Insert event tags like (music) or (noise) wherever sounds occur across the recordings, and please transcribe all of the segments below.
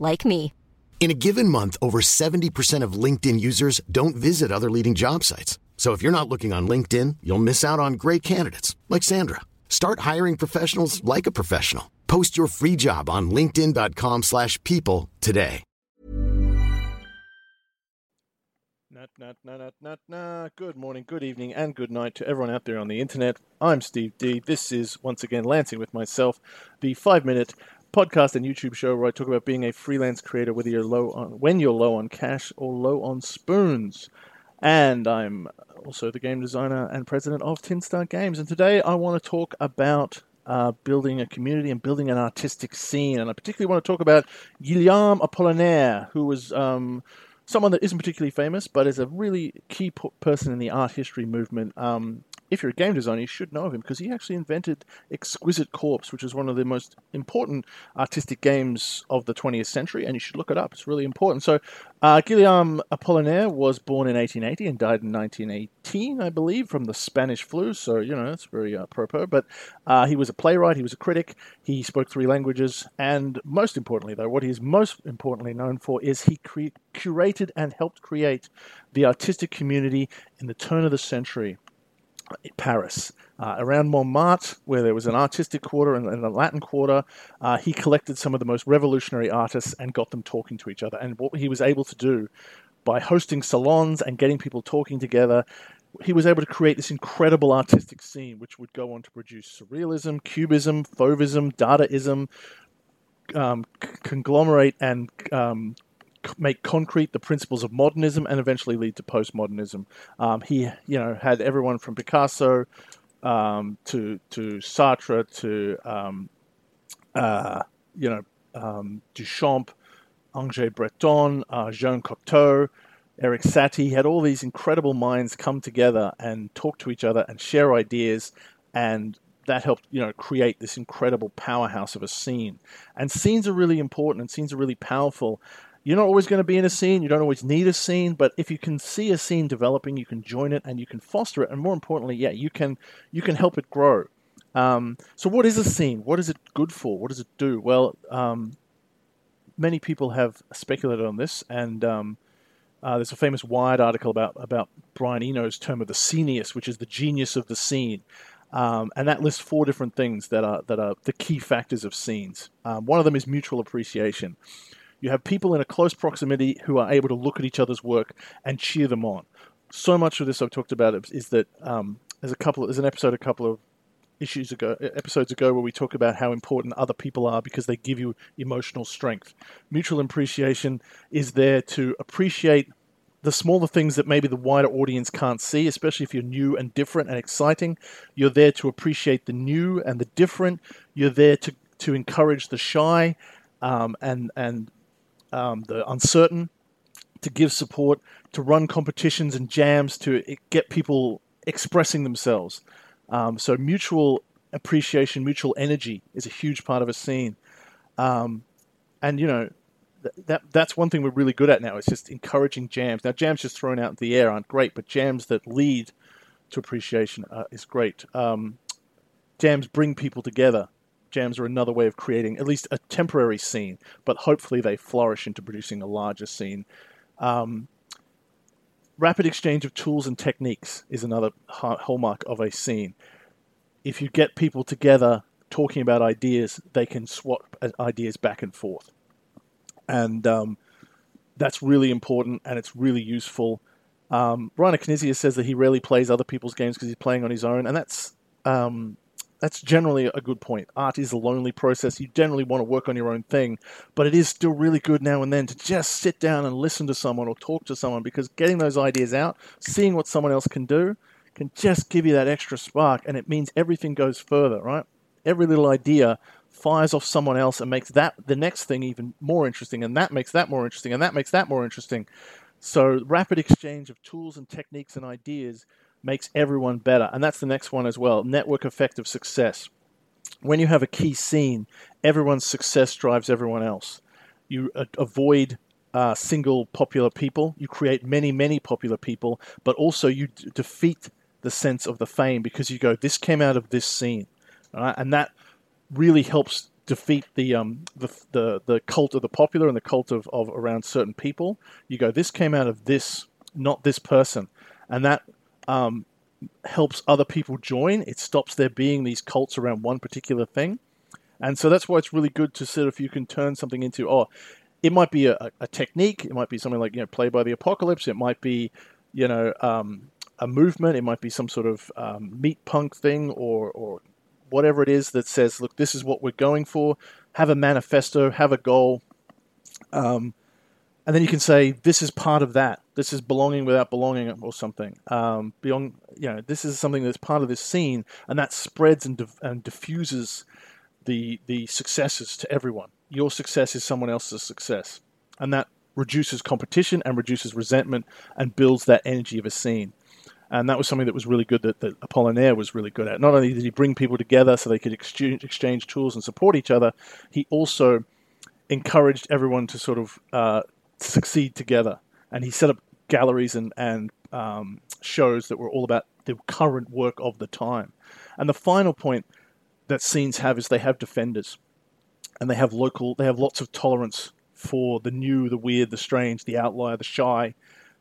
like me. In a given month, over 70% of LinkedIn users don't visit other leading job sites. So if you're not looking on LinkedIn, you'll miss out on great candidates like Sandra. Start hiring professionals like a professional. Post your free job on linkedin.com/people slash people today. Nut, nut, nut, nut, nut, nut. Good morning, good evening, and good night to everyone out there on the internet. I'm Steve Dee. This is once again Lancing with myself, the five-minute podcast and YouTube show where I talk about being a freelance creator, whether you're low on when you're low on cash or low on spoons. And I'm also the game designer and president of Tin Star Games. And today I want to talk about uh, building a community and building an artistic scene. And I particularly want to talk about Guillaume Apollinaire, who was um, someone that isn't particularly famous, but is a really key p- person in the art history movement. Um, if you're a game designer, you should know of him because he actually invented Exquisite Corpse, which is one of the most important artistic games of the 20th century, and you should look it up. It's really important. So, uh, Guillaume Apollinaire was born in 1880 and died in 1918, I believe, from the Spanish flu. So, you know, it's very uh, apropos. But uh, he was a playwright, he was a critic, he spoke three languages, and most importantly, though, what he is most importantly known for is he cre- curated and helped create the artistic community in the turn of the century. Paris. Uh, around Montmartre, where there was an artistic quarter and, and a Latin quarter, uh, he collected some of the most revolutionary artists and got them talking to each other. And what he was able to do by hosting salons and getting people talking together, he was able to create this incredible artistic scene, which would go on to produce surrealism, cubism, fauvism, Dadaism, um, c- conglomerate and um, make concrete the principles of modernism and eventually lead to postmodernism. Um, he, you know, had everyone from Picasso um, to to Sartre to um, uh, you know um, Duchamp, André Breton, uh, Jean Cocteau, Erik Satie. He had all these incredible minds come together and talk to each other and share ideas, and that helped you know create this incredible powerhouse of a scene. And scenes are really important, and scenes are really powerful. You're not always going to be in a scene. You don't always need a scene, but if you can see a scene developing, you can join it and you can foster it, and more importantly, yeah, you can you can help it grow. Um, so, what is a scene? What is it good for? What does it do? Well, um, many people have speculated on this, and um, uh, there's a famous Wired article about about Brian Eno's term of the scenius, which is the genius of the scene, um, and that lists four different things that are that are the key factors of scenes. Um, one of them is mutual appreciation. You have people in a close proximity who are able to look at each other's work and cheer them on. So much of this I've talked about is, that um, there's a couple. There's an episode a couple of issues ago, episodes ago, where we talk about how important other people are because they give you emotional strength. Mutual appreciation is there to appreciate the smaller things that maybe the wider audience can't see, especially if you're new and different and exciting. You're there to appreciate the new and the different. You're there to to encourage the shy um, and and um, the uncertain, to give support, to run competitions and jams, to get people expressing themselves. Um, so mutual appreciation, mutual energy is a huge part of a scene. Um, and you know th- that that's one thing we're really good at now. It's just encouraging jams. Now jams just thrown out in the air aren't great, but jams that lead to appreciation uh, is great. Um, jams bring people together. Jams are another way of creating at least a temporary scene, but hopefully they flourish into producing a larger scene. Um, rapid exchange of tools and techniques is another hallmark of a scene. If you get people together talking about ideas, they can swap uh, ideas back and forth. And um, that's really important and it's really useful. Um, Reiner Knizia says that he rarely plays other people's games because he's playing on his own, and that's um, that's generally a good point. Art is a lonely process. You generally want to work on your own thing, but it is still really good now and then to just sit down and listen to someone or talk to someone because getting those ideas out, seeing what someone else can do, can just give you that extra spark, and it means everything goes further, right? Every little idea fires off someone else and makes that the next thing even more interesting, and that makes that more interesting, and that makes that more interesting. So rapid exchange of tools and techniques and ideas makes everyone better, and that's the next one as well. Network effect of success. When you have a key scene, everyone's success drives everyone else. You avoid uh, single popular people. You create many, many popular people, but also you d- defeat the sense of the fame because you go, this came out of this scene, right? and that really helps defeat the, um, the the the cult of the popular and the cult of, of around certain people. You go, this came out of this, not this person, and that um, helps other people join. It stops there being these cults around one particular thing. And so that's why it's really good to sort of you can turn something into oh, it might be a, a technique, it might be something like you know Powered by the Apocalypse, it might be you know um, a movement, it might be some sort of um, meat punk thing or or whatever it is that says look this is what we're going for. Have a manifesto, have a goal, um, and then you can say this is part of that. This is belonging without belonging or something. Um, beyond you know this is something that's part of this scene, and that spreads and, and diffuses the the successes to everyone. Your success is someone else's success, and that reduces competition and reduces resentment and builds that energy of a scene. And that was something that was really good that, that Apollinaire was really good at. Not only did he bring people together so they could exchange, exchange tools and support each other, he also encouraged everyone to sort of uh, succeed together. And he set up galleries and, and um, shows that were all about the current work of the time. And the final point that scenes have is they have defenders, and they have local. They have lots of tolerance for the new, the weird, the strange, the outlier, the shy,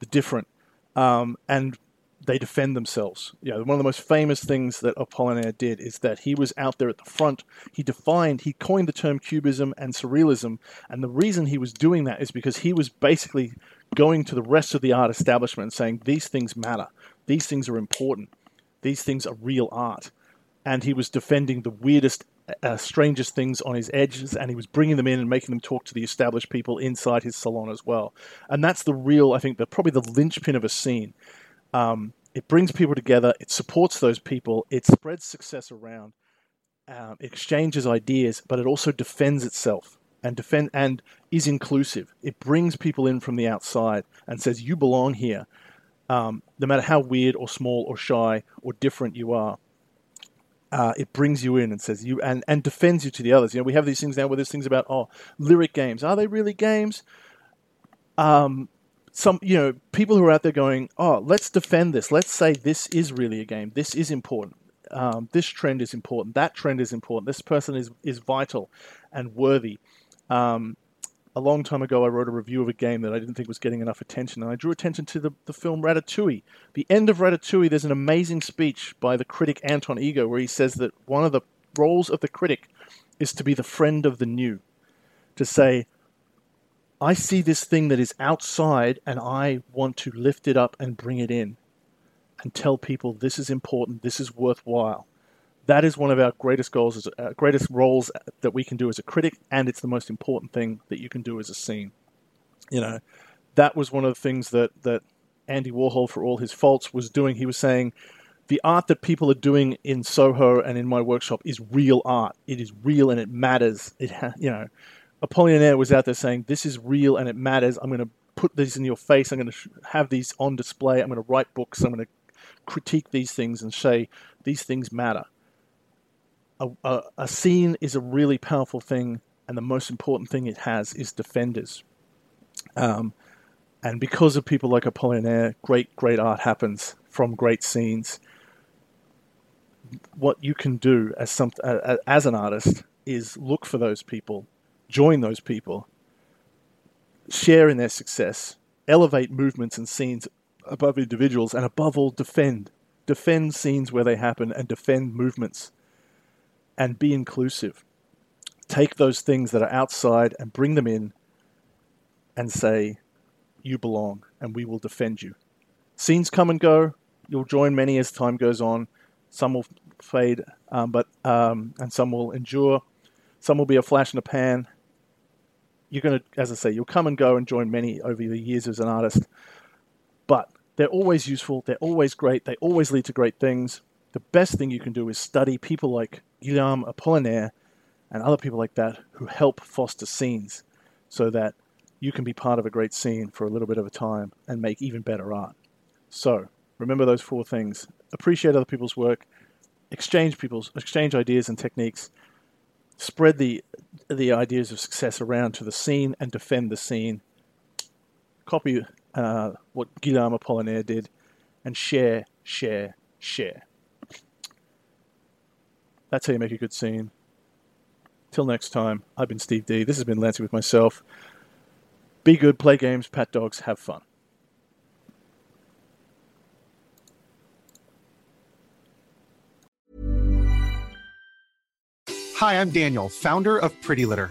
the different, um, and they defend themselves. You know, one of the most famous things that Apollinaire did is that he was out there at the front. He defined, he coined the term cubism and surrealism, and the reason he was doing that is because he was basically going to the rest of the art establishment and saying these things matter, these things are important, these things are real art. And he was defending the weirdest, uh, strangest things on his edges, and he was bringing them in and making them talk to the established people inside his salon as well. And that's the real, I think, the probably the linchpin of a scene. Um, it brings people together, it supports those people, it spreads success around, um, exchanges ideas, but it also defends itself and defend and is inclusive. It brings people in from the outside and says you belong here, um, no matter how weird or small or shy or different you are uh, it brings you in and says you and, and defends you to the others. You know, we have these things now where there's things about oh, lyric games. Are they really games? Um, some you know people who are out there going, oh, let's defend this. Let's say this is really a game. This is important. Um, this trend is important. That trend is important. This person is is vital and worthy. Um, a long time ago, I wrote a review of a game that I didn't think was getting enough attention, and I drew attention to the, the film Ratatouille. The end of Ratatouille, there's an amazing speech by the critic Anton Ego where he says that one of the roles of the critic is to be the friend of the new, to say, I see this thing that is outside and I want to lift it up and bring it in and tell people this is important, this is worthwhile that is one of our greatest goals, as, uh, greatest roles that we can do as a critic, and it's the most important thing that you can do as a scene. You know, that was one of the things that that Andy Warhol, for all his faults, was doing. He was saying, the art that people are doing in Soho and in my workshop is real art. It is real and it matters. (laughs) It ha- you know, Apollinaire was out there saying, this is real and it matters. I'm going to put these in your face. I'm going to sh- have these on display. I'm going to write books. I'm going to critique these things and say these things matter a, a, a scene is a really powerful thing, and the most important thing it has is defenders. Um, and because of people like Apollinaire, great, great art happens from great scenes. What you can do as some uh, as an artist is look for those people, join those people, share in their success, elevate movements and scenes above individuals, and above all, defend. Defend scenes where they happen and defend movements and be inclusive. Take those things that are outside and bring them in and say, You belong, and we will defend you. Scenes come and go. You'll join many as time goes on. Some will fade, um, but um, and some will endure. Some will be a flash in a pan. You're going to, as I say, you'll come and go and join many over the years as an artist. But they're always useful. They're always great. They always lead to great things. The best thing you can do is study people like Guillaume Apollinaire and other people like that who help foster scenes so that you can be part of a great scene for a little bit of a time and make even better art. So, remember those four things. Appreciate other people's work, exchange people's exchange ideas and techniques, spread the the ideas of success around to the scene and defend the scene. Copy uh, what Guillaume Apollinaire did and share, share, share. That's how you make a good scene. Till next time, I've been Steve Dee. This has been Lancing with myself. Be good, play games, pat dogs, have fun. Hi, I'm Daniel, founder of Pretty Litter.